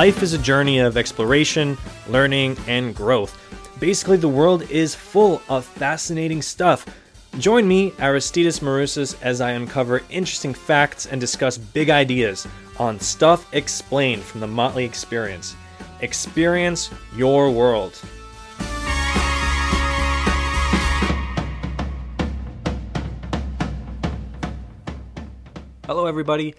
Life is a journey of exploration, learning, and growth. Basically, the world is full of fascinating stuff. Join me, Aristides Marousas, as I uncover interesting facts and discuss big ideas on Stuff Explained from the Motley Experience. Experience your world. Hello, everybody.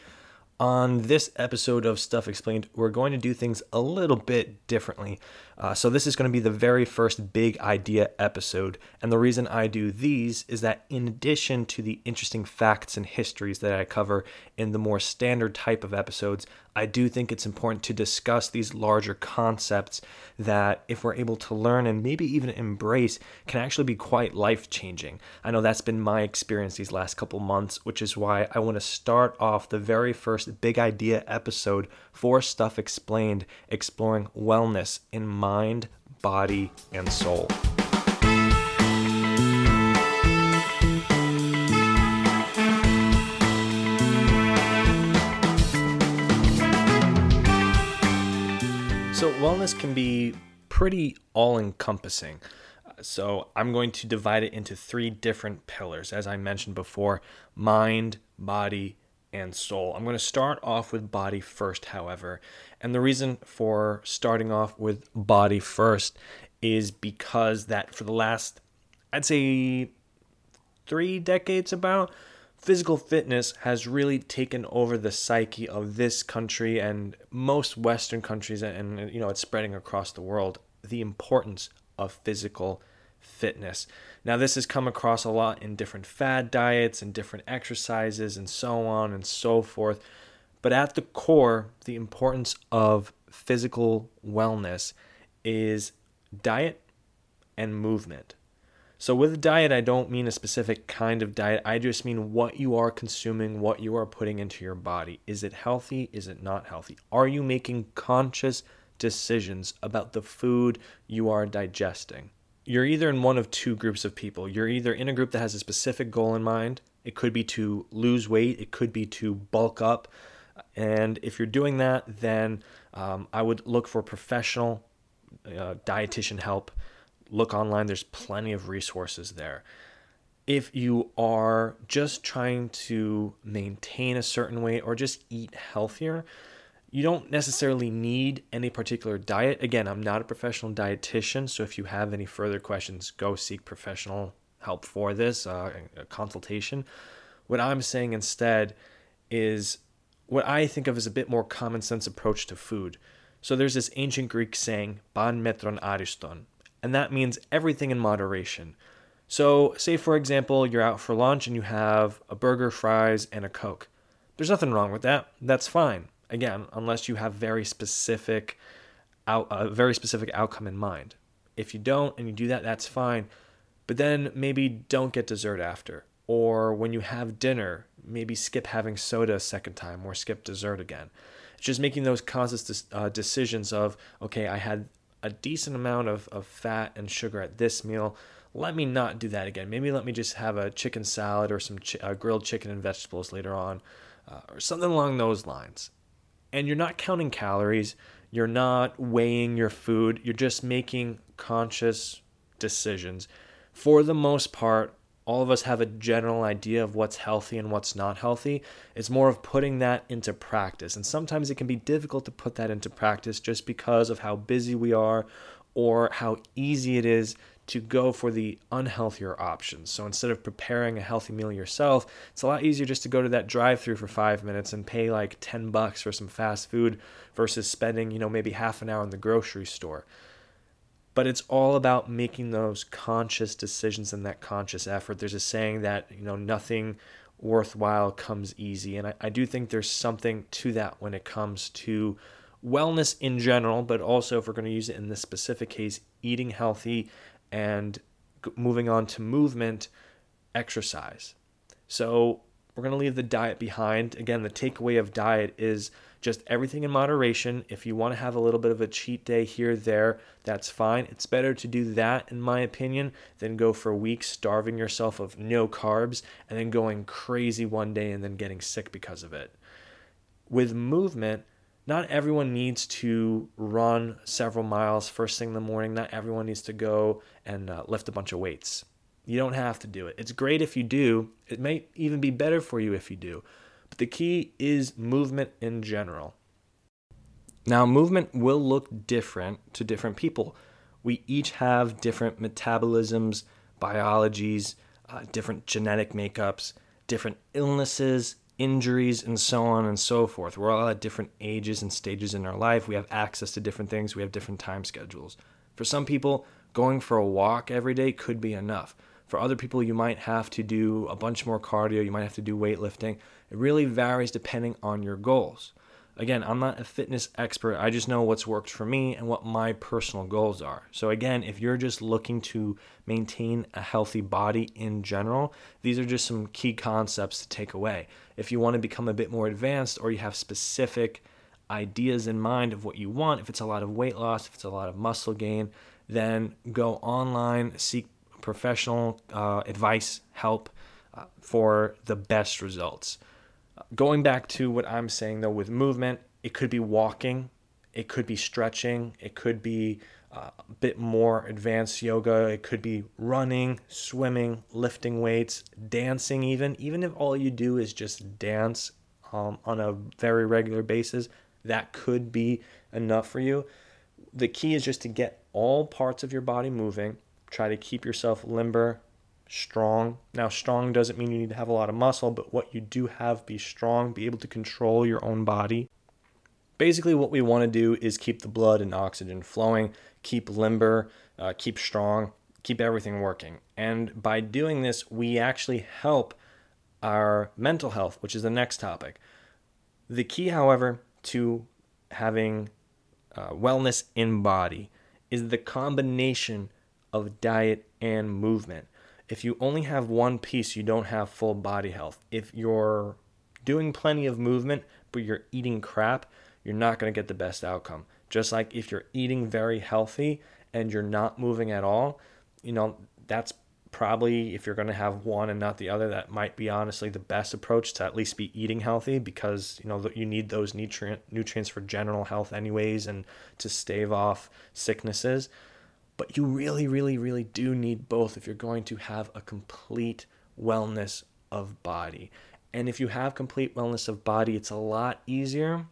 On this episode of Stuff Explained, we're going to do things a little bit differently. Uh, so, this is going to be the very first big idea episode. And the reason I do these is that, in addition to the interesting facts and histories that I cover in the more standard type of episodes, I do think it's important to discuss these larger concepts that, if we're able to learn and maybe even embrace, can actually be quite life changing. I know that's been my experience these last couple months, which is why I want to start off the very first big idea episode for Stuff Explained, exploring wellness in mind, body, and soul. So, wellness can be pretty all encompassing. So, I'm going to divide it into three different pillars, as I mentioned before mind, body, and soul. I'm going to start off with body first, however. And the reason for starting off with body first is because that for the last, I'd say, three decades about, physical fitness has really taken over the psyche of this country and most western countries and you know it's spreading across the world the importance of physical fitness now this has come across a lot in different fad diets and different exercises and so on and so forth but at the core the importance of physical wellness is diet and movement so, with diet, I don't mean a specific kind of diet. I just mean what you are consuming, what you are putting into your body. Is it healthy? Is it not healthy? Are you making conscious decisions about the food you are digesting? You're either in one of two groups of people. You're either in a group that has a specific goal in mind. It could be to lose weight, it could be to bulk up. And if you're doing that, then um, I would look for professional uh, dietitian help look online, there's plenty of resources there. If you are just trying to maintain a certain weight or just eat healthier, you don't necessarily need any particular diet. Again, I'm not a professional dietitian, so if you have any further questions, go seek professional help for this, uh, a consultation. What I'm saying instead is what I think of as a bit more common sense approach to food. So there's this ancient Greek saying, "Pan metron ariston," and that means everything in moderation. So, say for example, you're out for lunch and you have a burger, fries, and a Coke. There's nothing wrong with that. That's fine. Again, unless you have very specific out a very specific outcome in mind. If you don't and you do that, that's fine. But then maybe don't get dessert after. Or when you have dinner, maybe skip having soda a second time or skip dessert again. It's just making those conscious uh, decisions of, okay, I had a decent amount of, of fat and sugar at this meal. Let me not do that again. Maybe let me just have a chicken salad or some ch- uh, grilled chicken and vegetables later on, uh, or something along those lines. And you're not counting calories, you're not weighing your food, you're just making conscious decisions. For the most part, all of us have a general idea of what's healthy and what's not healthy. It's more of putting that into practice. And sometimes it can be difficult to put that into practice just because of how busy we are or how easy it is to go for the unhealthier options. So instead of preparing a healthy meal yourself, it's a lot easier just to go to that drive-through for 5 minutes and pay like 10 bucks for some fast food versus spending, you know, maybe half an hour in the grocery store but it's all about making those conscious decisions and that conscious effort. There's a saying that, you know, nothing worthwhile comes easy. And I, I do think there's something to that when it comes to wellness in general, but also if we're going to use it in this specific case, eating healthy and moving on to movement, exercise. So we're going to leave the diet behind. Again, the takeaway of diet is just everything in moderation. If you want to have a little bit of a cheat day here, there, that's fine. It's better to do that, in my opinion, than go for weeks starving yourself of no carbs and then going crazy one day and then getting sick because of it. With movement, not everyone needs to run several miles first thing in the morning. Not everyone needs to go and uh, lift a bunch of weights. You don't have to do it. It's great if you do. It may even be better for you if you do. But the key is movement in general. Now, movement will look different to different people. We each have different metabolisms, biologies, uh, different genetic makeups, different illnesses, injuries, and so on and so forth. We're all at different ages and stages in our life. We have access to different things, we have different time schedules. For some people, going for a walk every day could be enough. For other people, you might have to do a bunch more cardio, you might have to do weightlifting. It really varies depending on your goals. Again, I'm not a fitness expert. I just know what's worked for me and what my personal goals are. So, again, if you're just looking to maintain a healthy body in general, these are just some key concepts to take away. If you want to become a bit more advanced or you have specific ideas in mind of what you want, if it's a lot of weight loss, if it's a lot of muscle gain, then go online, seek professional uh, advice, help uh, for the best results going back to what I'm saying though with movement, it could be walking, it could be stretching, it could be uh, a bit more advanced yoga, it could be running, swimming, lifting weights, dancing, even. Even if all you do is just dance um, on a very regular basis, that could be enough for you. The key is just to get all parts of your body moving. Try to keep yourself limber, strong. Now, strong doesn't mean you need to have a lot of muscle, but what you do have, be strong, be able to control your own body. Basically, what we want to do is keep the blood and oxygen flowing, keep limber, uh, keep strong, keep everything working. And by doing this, we actually help our mental health, which is the next topic. The key, however, to having uh, wellness in body is the combination of diet and movement if you only have one piece, you don't have full body health. If you're doing plenty of movement, but you're eating crap, you're not going to get the best outcome. Just like if you're eating very healthy and you're not moving at all, you know, that's probably if you're going to have one and not the other that might be honestly the best approach to at least be eating healthy because you know you need those nutrient nutrients for general health anyways and to stave off sicknesses but you really, really, really do need both if you're going to have a complete wellness of body. And if you have complete wellness of body, it's a lot easier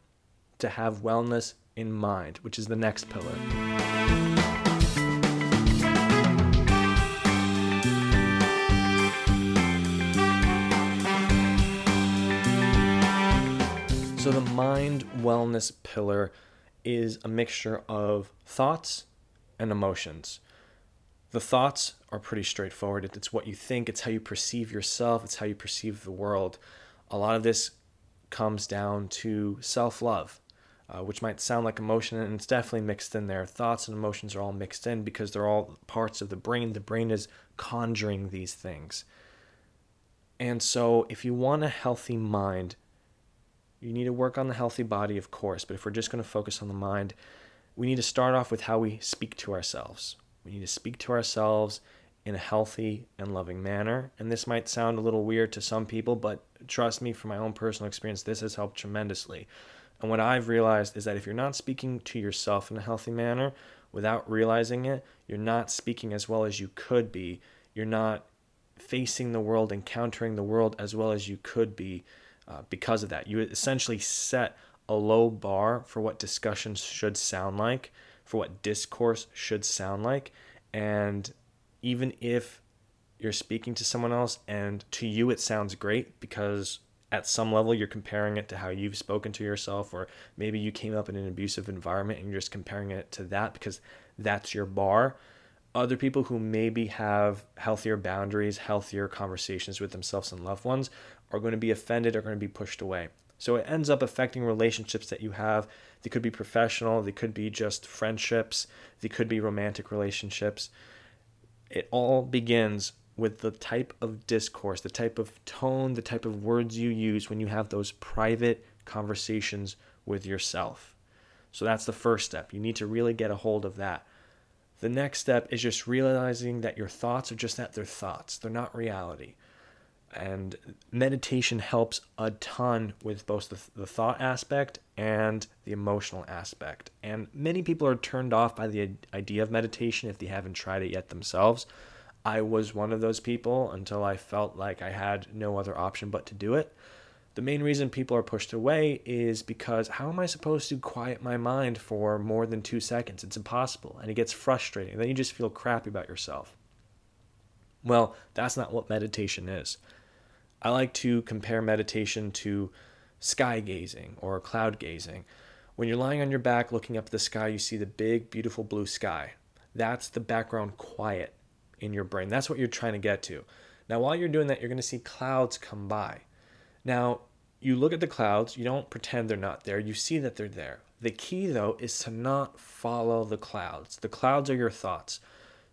to have wellness in mind, which is the next pillar. So, the mind wellness pillar is a mixture of thoughts, and emotions. The thoughts are pretty straightforward. It's what you think, it's how you perceive yourself, it's how you perceive the world. A lot of this comes down to self love, uh, which might sound like emotion, and it's definitely mixed in there. Thoughts and emotions are all mixed in because they're all parts of the brain. The brain is conjuring these things. And so, if you want a healthy mind, you need to work on the healthy body, of course, but if we're just going to focus on the mind, we need to start off with how we speak to ourselves. We need to speak to ourselves in a healthy and loving manner. And this might sound a little weird to some people, but trust me, from my own personal experience, this has helped tremendously. And what I've realized is that if you're not speaking to yourself in a healthy manner without realizing it, you're not speaking as well as you could be. You're not facing the world, encountering the world as well as you could be uh, because of that. You essentially set a low bar for what discussions should sound like, for what discourse should sound like. And even if you're speaking to someone else and to you it sounds great because at some level you're comparing it to how you've spoken to yourself, or maybe you came up in an abusive environment and you're just comparing it to that because that's your bar. Other people who maybe have healthier boundaries, healthier conversations with themselves and loved ones are going to be offended or going to be pushed away. So it ends up affecting relationships that you have. They could be professional, they could be just friendships, they could be romantic relationships. It all begins with the type of discourse, the type of tone, the type of words you use when you have those private conversations with yourself. So that's the first step. You need to really get a hold of that. The next step is just realizing that your thoughts are just that they're thoughts, they're not reality. And meditation helps a ton with both the, the thought aspect and the emotional aspect. And many people are turned off by the idea of meditation if they haven't tried it yet themselves. I was one of those people until I felt like I had no other option but to do it. The main reason people are pushed away is because how am I supposed to quiet my mind for more than two seconds? It's impossible. And it gets frustrating. Then you just feel crappy about yourself. Well, that's not what meditation is. I like to compare meditation to sky gazing or cloud gazing. When you're lying on your back looking up at the sky, you see the big, beautiful blue sky. That's the background quiet in your brain. That's what you're trying to get to. Now, while you're doing that, you're going to see clouds come by. Now, you look at the clouds, you don't pretend they're not there, you see that they're there. The key, though, is to not follow the clouds. The clouds are your thoughts.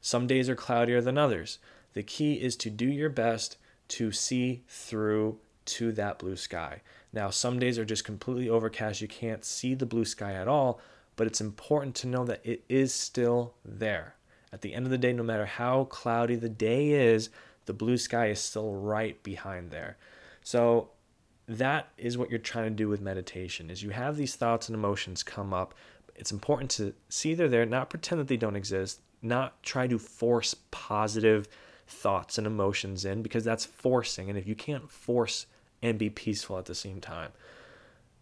Some days are cloudier than others. The key is to do your best to see through to that blue sky. Now, some days are just completely overcast, you can't see the blue sky at all, but it's important to know that it is still there. At the end of the day, no matter how cloudy the day is, the blue sky is still right behind there. So, that is what you're trying to do with meditation is you have these thoughts and emotions come up it's important to see they're there not pretend that they don't exist not try to force positive thoughts and emotions in because that's forcing and if you can't force and be peaceful at the same time.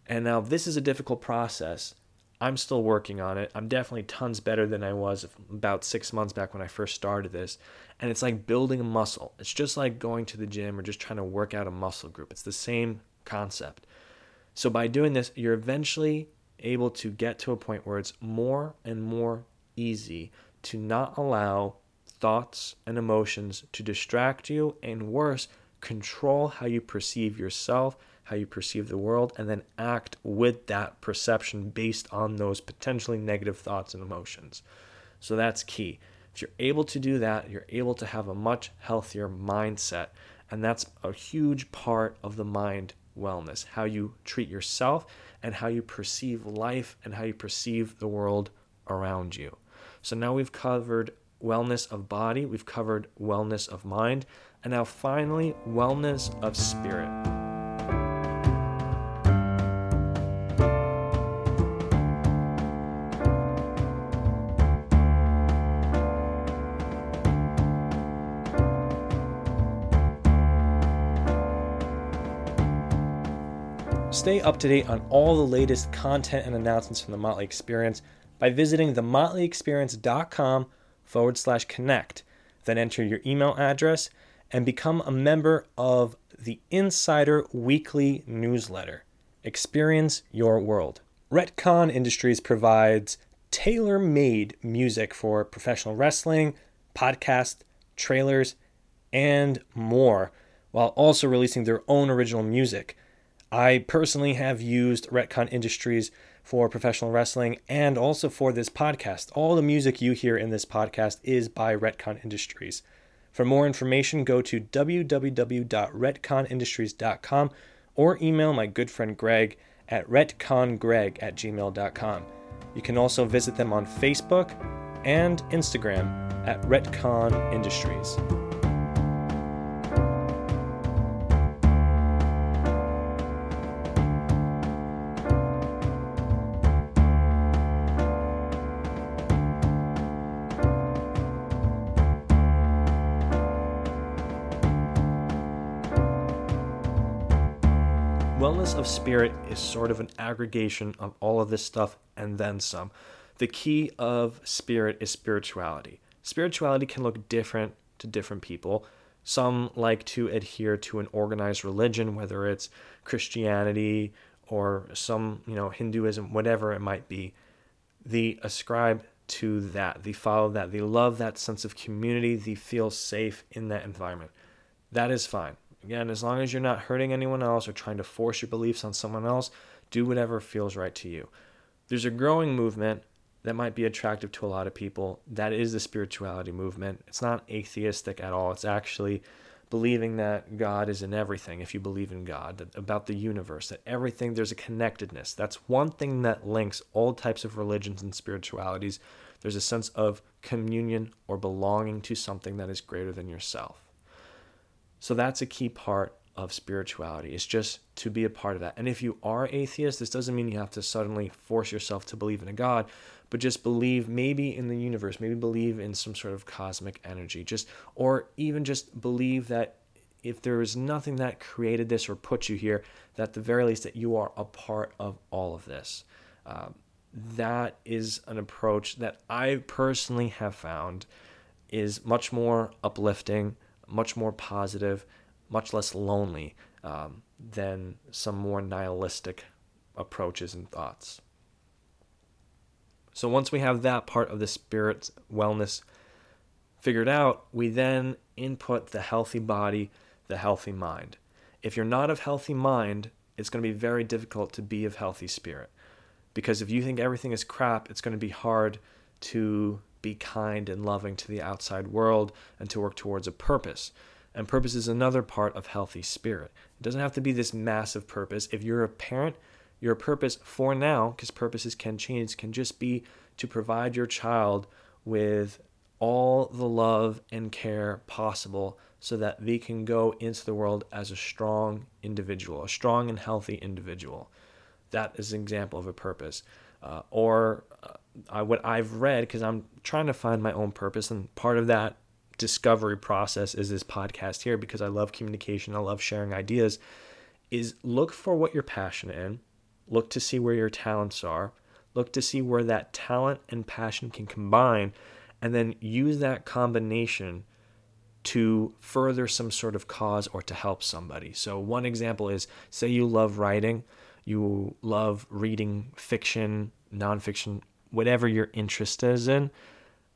And now this is a difficult process. I'm still working on it. I'm definitely tons better than i was about six months back when i first started this. And it's like building a muscle. It's just like going to the gym or just trying to work out a muscle group. It's the same concept. So by doing this, you're eventually able to get to a point where it's more and more easy to not allow thoughts and emotions to distract you and worse, control how you perceive yourself, how you perceive the world, and then act with that perception based on those potentially negative thoughts and emotions. So that's key. If you're able to do that, you're able to have a much healthier mindset. And that's a huge part of the mind wellness, how you treat yourself and how you perceive life and how you perceive the world around you. So now we've covered wellness of body, we've covered wellness of mind, and now finally, wellness of spirit. Stay up to date on all the latest content and announcements from the Motley Experience by visiting themotleyexperience.com forward slash connect. Then enter your email address and become a member of the Insider Weekly newsletter. Experience your world. Retcon Industries provides tailor made music for professional wrestling, podcasts, trailers, and more, while also releasing their own original music. I personally have used Retcon Industries for professional wrestling and also for this podcast. All the music you hear in this podcast is by Retcon Industries. For more information, go to www.retconindustries.com or email my good friend Greg at retcongreg at gmail.com. You can also visit them on Facebook and Instagram at Retcon Industries. Spirit is sort of an aggregation of all of this stuff and then some. The key of spirit is spirituality. Spirituality can look different to different people. Some like to adhere to an organized religion, whether it's Christianity or some, you know, Hinduism, whatever it might be. They ascribe to that. They follow that. They love that sense of community. They feel safe in that environment. That is fine. Again, as long as you're not hurting anyone else or trying to force your beliefs on someone else, do whatever feels right to you. There's a growing movement that might be attractive to a lot of people. That is the spirituality movement. It's not atheistic at all. It's actually believing that God is in everything, if you believe in God, that, about the universe, that everything, there's a connectedness. That's one thing that links all types of religions and spiritualities. There's a sense of communion or belonging to something that is greater than yourself. So that's a key part of spirituality. It's just to be a part of that. And if you are atheist, this doesn't mean you have to suddenly force yourself to believe in a God, but just believe maybe in the universe, maybe believe in some sort of cosmic energy, just or even just believe that if there is nothing that created this or put you here, that at the very least that you are a part of all of this. Um, that is an approach that I personally have found is much more uplifting, much more positive, much less lonely um, than some more nihilistic approaches and thoughts. So once we have that part of the spirit wellness figured out, we then input the healthy body the healthy mind. If you're not of healthy mind, it's going to be very difficult to be of healthy spirit. Because if you think everything is crap, it's going to be hard to be kind and loving to the outside world and to work towards a purpose. And purpose is another part of healthy spirit. It doesn't have to be this massive purpose. If you're a parent, your purpose for now, because purposes can change, can just be to provide your child with all the love and care possible so that they can go into the world as a strong individual, a strong and healthy individual. That is an example of a purpose. Uh, or uh, what I've read, because I'm trying to find my own purpose, and part of that discovery process is this podcast here because I love communication, I love sharing ideas, is look for what you're passionate in, look to see where your talents are, look to see where that talent and passion can combine, and then use that combination to further some sort of cause or to help somebody. So, one example is say you love writing, you love reading fiction, nonfiction, whatever your interest is in.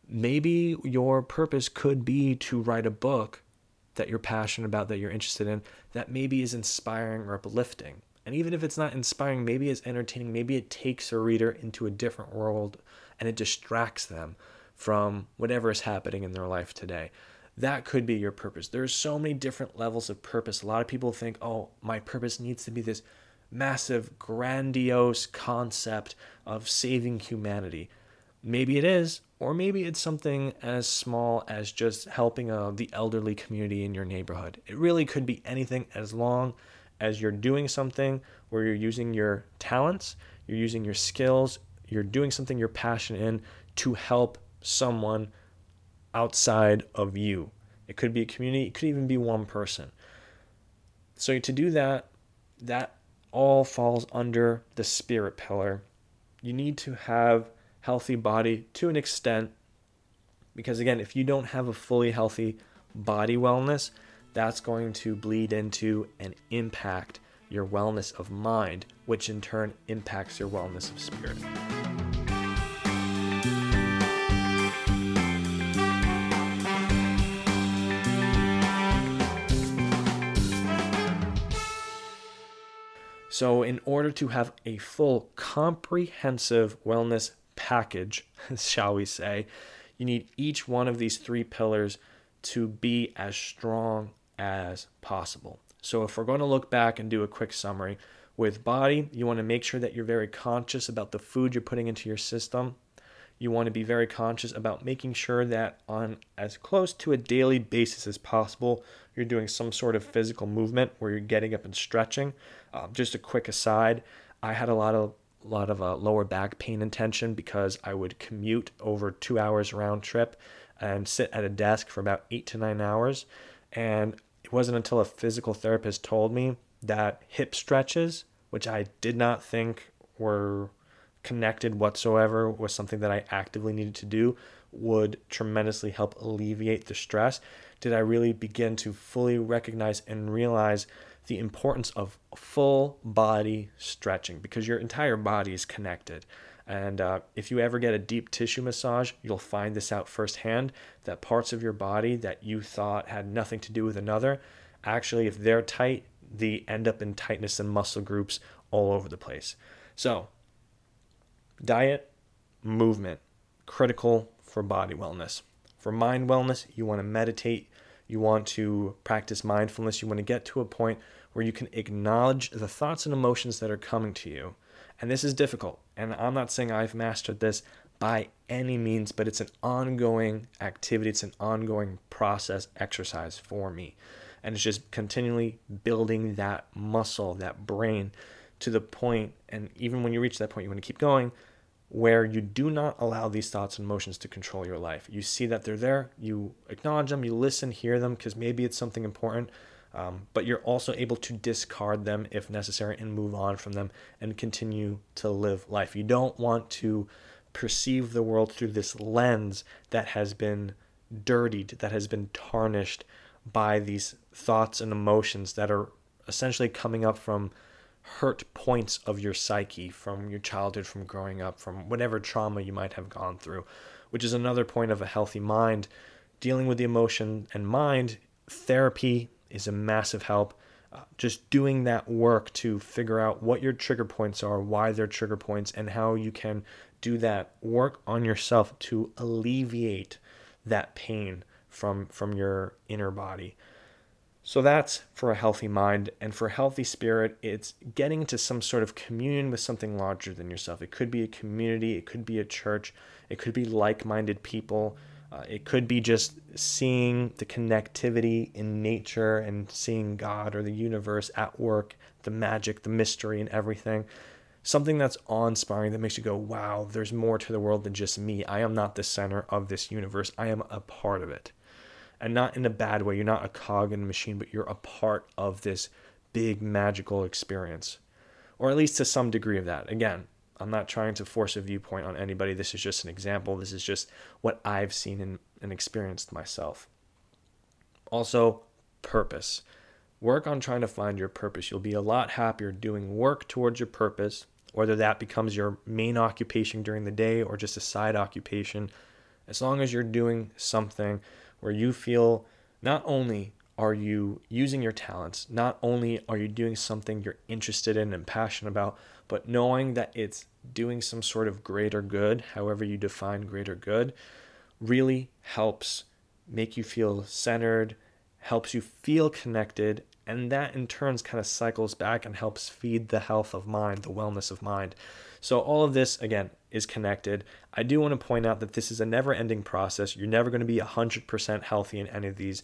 Maybe your purpose could be to write a book that you're passionate about, that you're interested in, that maybe is inspiring or uplifting. And even if it's not inspiring, maybe it's entertaining, maybe it takes a reader into a different world and it distracts them from whatever is happening in their life today that could be your purpose. There's so many different levels of purpose. A lot of people think, oh, my purpose needs to be this massive, grandiose concept of saving humanity. Maybe it is, or maybe it's something as small as just helping uh, the elderly community in your neighborhood. It really could be anything as long as you're doing something where you're using your talents, you're using your skills, you're doing something you're passionate in to help someone outside of you. It could be a community, it could even be one person. So to do that, that all falls under the spirit pillar. You need to have healthy body to an extent because again, if you don't have a fully healthy body wellness, that's going to bleed into and impact your wellness of mind, which in turn impacts your wellness of spirit. So, in order to have a full comprehensive wellness package, shall we say, you need each one of these three pillars to be as strong as possible. So, if we're going to look back and do a quick summary, with body, you want to make sure that you're very conscious about the food you're putting into your system. You want to be very conscious about making sure that on as close to a daily basis as possible, you're doing some sort of physical movement where you're getting up and stretching. Um, just a quick aside, I had a lot of lot of uh, lower back pain and tension because I would commute over two hours round trip and sit at a desk for about eight to nine hours. And it wasn't until a physical therapist told me that hip stretches, which I did not think were connected whatsoever was something that I actively needed to do would tremendously help alleviate the stress, did I really begin to fully recognize and realize the importance of full body stretching because your entire body is connected. And uh, if you ever get a deep tissue massage, you'll find this out firsthand that parts of your body that you thought had nothing to do with another, actually, if they're tight, they end up in tightness and muscle groups all over the place. So, Diet, movement, critical for body wellness. For mind wellness, you want to meditate, you want to practice mindfulness, you want to get to a point where you can acknowledge the thoughts and emotions that are coming to you. And this is difficult. And I'm not saying I've mastered this by any means, but it's an ongoing activity, it's an ongoing process exercise for me. And it's just continually building that muscle, that brain to the point, and even when you reach that point, you want to keep going, where you do not allow these thoughts and emotions to control your life. You see that they're there, you acknowledge them, you listen, hear them, because maybe it's something important, um, but you're also able to discard them if necessary and move on from them and continue to live life. You don't want to perceive the world through this lens that has been dirtied, that has been tarnished by these thoughts and emotions that are essentially coming up from hurt points of your psyche from your childhood, from growing up, from whatever trauma you might have gone through, which is another point of a healthy mind. Dealing with the emotion and mind, therapy is a massive help. Uh, just doing that work to figure out what your trigger points are, why they're trigger points, and how you can do that work on yourself to alleviate that pain from from your inner body. So that's for a healthy mind. And for a healthy spirit, it's getting to some sort of communion with something larger than yourself. It could be a community, it could be a church, it could be like minded people. Uh, it could be just seeing the connectivity in nature and seeing God or the universe at work, the magic, the mystery, and everything. Something that's awe inspiring that makes you go, wow, there's more to the world than just me. I am not the center of this universe, I am a part of it and not in a bad way. You're not a cog in a machine, but you're a part of this big magical experience, or at least to some degree of that. Again, I'm not trying to force a viewpoint on anybody. This is just an example. This is just what I've seen and, and experienced myself. Also, purpose. Work on trying to find your purpose. You'll be a lot happier doing work towards your purpose, whether that becomes your main occupation during the day or just a side occupation. As long as you're doing something where you feel not only are you using your talents, not only are you doing something you're interested in and passionate about, but knowing that it's doing some sort of greater good, however you define greater good, really helps make you feel centered, helps you feel connected, and that in turns kind of cycles back and helps feed the health of mind, the wellness of mind. So, all of this, again, is connected. I do want to point out that this is a never ending process. You're never going to be 100% healthy in any of these.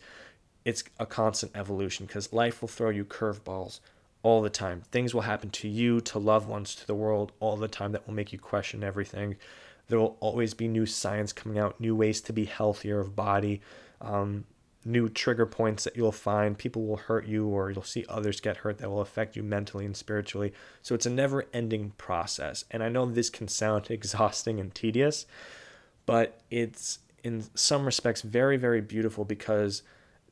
It's a constant evolution because life will throw you curveballs all the time. Things will happen to you, to loved ones, to the world all the time that will make you question everything. There will always be new science coming out, new ways to be healthier of body. Um, new trigger points that you'll find. People will hurt you, or you'll see others get hurt that will affect you mentally and spiritually. So it's a never ending process. And I know this can sound exhausting and tedious, but it's in some respects very, very beautiful because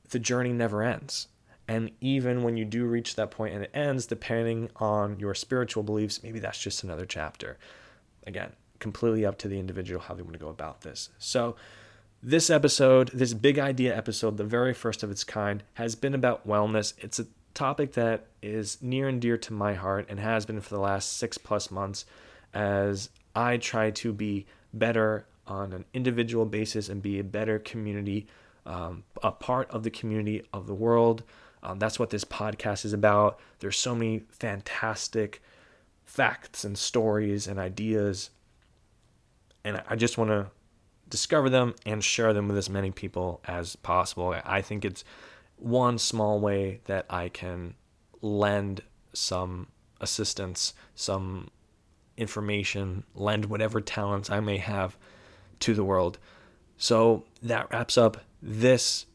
the journey never ends. And even when you do reach that point and it ends, depending on your spiritual beliefs, maybe that's just another chapter. Again, completely up to the individual how they want to go about this. So, this episode, this big idea episode, the very first of its kind, has been about wellness. It's a topic that is near and dear to my heart and has been for the last six plus months as I try to be better on an individual basis and be a better community, um, a part of the community of the world. Um, that's what this podcast is about. There's so many fantastic facts and stories and ideas. And I just want to discover them and share them with as many people as possible. I think it's one small way that I can lend some assistance, some information, lend whatever talents I may have to the world. So that wraps up this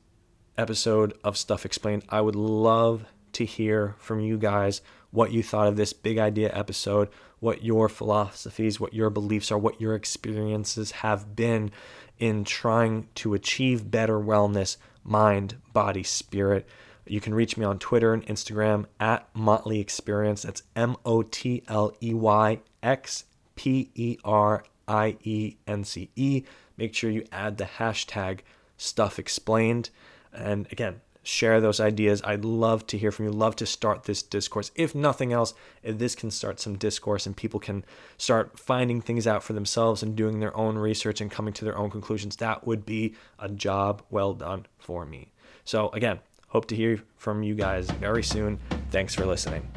episode of Stuff Explained. I would love to hear from you guys what you thought of this big idea episode what your philosophies, what your beliefs are, what your experiences have been in trying to achieve better wellness, mind, body, spirit. You can reach me on Twitter and Instagram at Motley Experience. That's M O T L E Y X P E R I E N C E. Make sure you add the hashtag Stuff Explained. And again, share those ideas. I'd love to hear from you. Love to start this discourse. If nothing else, this can start some discourse and people can start finding things out for themselves and doing their own research and coming to their own conclusions, that would be a job well done for me. So, again, hope to hear from you guys very soon. Thanks for listening.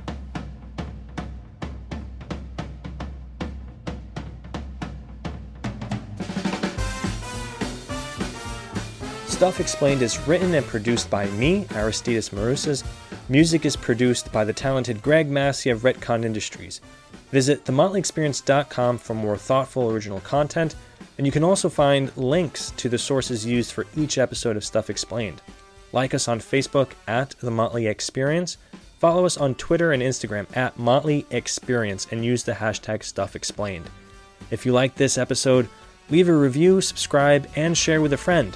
Stuff Explained is written and produced by me, Aristides Marusas. Music is produced by the talented Greg Massey of Retcon Industries. Visit themotleyexperience.com for more thoughtful original content, and you can also find links to the sources used for each episode of Stuff Explained. Like us on Facebook at The Motley Experience, follow us on Twitter and Instagram at Motley Experience, and use the hashtag Stuff Explained. If you like this episode, leave a review, subscribe, and share with a friend.